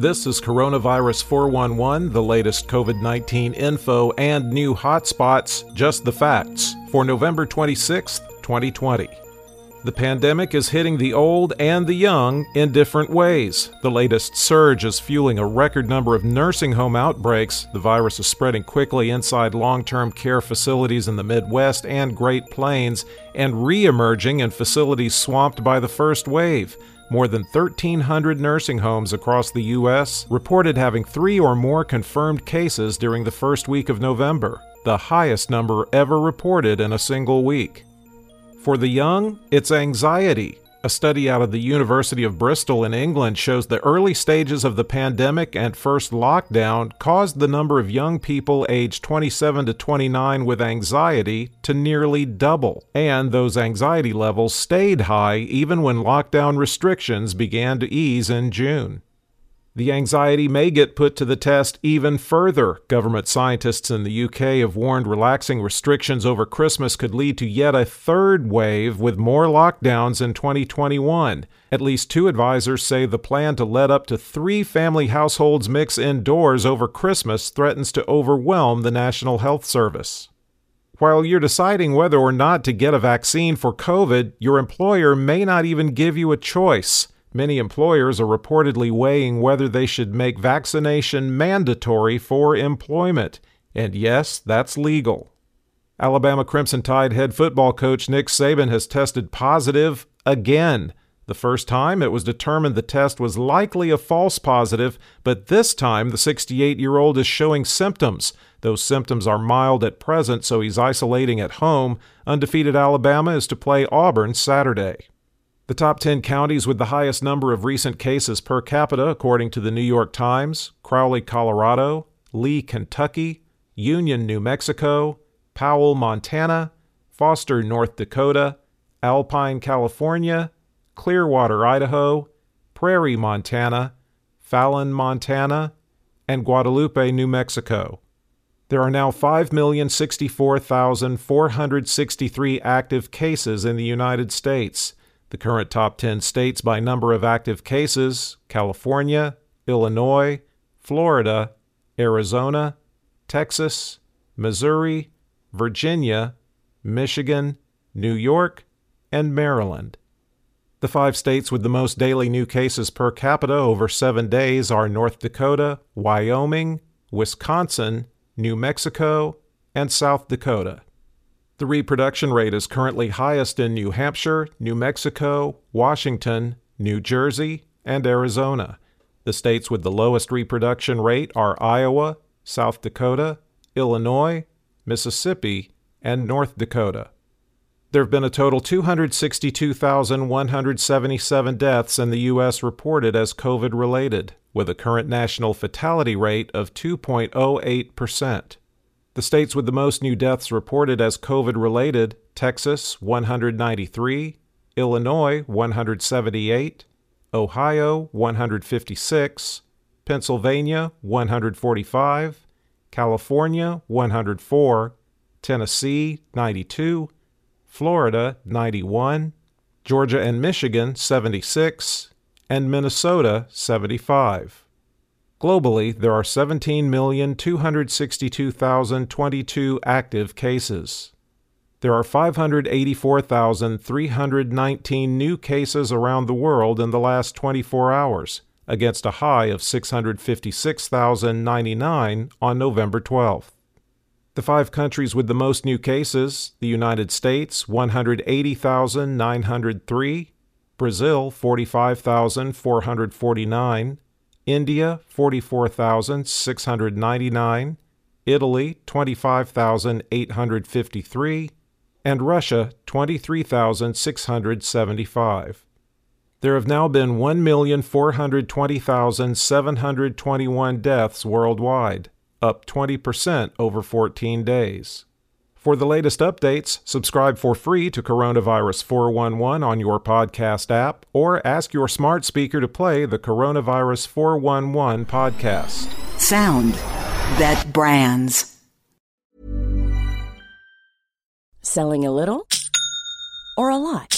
This is Coronavirus 411, the latest COVID 19 info and new hotspots, just the facts, for November 26th, 2020. The pandemic is hitting the old and the young in different ways. The latest surge is fueling a record number of nursing home outbreaks. The virus is spreading quickly inside long term care facilities in the Midwest and Great Plains and re emerging in facilities swamped by the first wave. More than 1,300 nursing homes across the U.S. reported having three or more confirmed cases during the first week of November, the highest number ever reported in a single week. For the young, it's anxiety. A study out of the University of Bristol in England shows the early stages of the pandemic and first lockdown caused the number of young people aged 27 to 29 with anxiety to nearly double. And those anxiety levels stayed high even when lockdown restrictions began to ease in June. The anxiety may get put to the test even further. Government scientists in the UK have warned relaxing restrictions over Christmas could lead to yet a third wave with more lockdowns in 2021. At least two advisors say the plan to let up to three family households mix indoors over Christmas threatens to overwhelm the National Health Service. While you're deciding whether or not to get a vaccine for COVID, your employer may not even give you a choice. Many employers are reportedly weighing whether they should make vaccination mandatory for employment. And yes, that's legal. Alabama Crimson Tide head football coach Nick Saban has tested positive again. The first time, it was determined the test was likely a false positive, but this time the 68 year old is showing symptoms. Those symptoms are mild at present, so he's isolating at home. Undefeated Alabama is to play Auburn Saturday. The top 10 counties with the highest number of recent cases per capita, according to the New York Times Crowley, Colorado, Lee, Kentucky, Union, New Mexico, Powell, Montana, Foster, North Dakota, Alpine, California, Clearwater, Idaho, Prairie, Montana, Fallon, Montana, and Guadalupe, New Mexico. There are now 5,064,463 active cases in the United States. The current top 10 states by number of active cases California, Illinois, Florida, Arizona, Texas, Missouri, Virginia, Michigan, New York, and Maryland. The five states with the most daily new cases per capita over seven days are North Dakota, Wyoming, Wisconsin, New Mexico, and South Dakota. The reproduction rate is currently highest in New Hampshire, New Mexico, Washington, New Jersey, and Arizona. The states with the lowest reproduction rate are Iowa, South Dakota, Illinois, Mississippi, and North Dakota. There have been a total 262,177 deaths in the U.S. reported as COVID related, with a current national fatality rate of 2.08%. The states with the most new deaths reported as COVID related Texas, 193, Illinois, 178, Ohio 156, Pennsylvania 145, California 104, Tennessee 92, Florida 91, Georgia and Michigan 76, and Minnesota 75. Globally, there are 17,262,022 active cases. There are 584,319 new cases around the world in the last 24 hours, against a high of 656,099 on November 12th. The five countries with the most new cases the United States, 180,903, Brazil, 45,449, India 44,699, Italy 25,853, and Russia 23,675. There have now been 1,420,721 deaths worldwide, up 20% over 14 days. For the latest updates, subscribe for free to Coronavirus 411 on your podcast app or ask your smart speaker to play the Coronavirus 411 podcast. Sound that brands. Selling a little or a lot?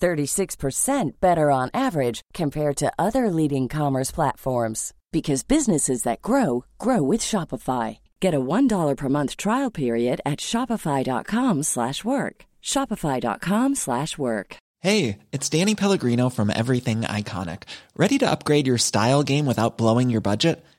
36% better on average compared to other leading commerce platforms because businesses that grow grow with Shopify. Get a $1 per month trial period at shopify.com/work. shopify.com/work. Hey, it's Danny Pellegrino from Everything Iconic. Ready to upgrade your style game without blowing your budget?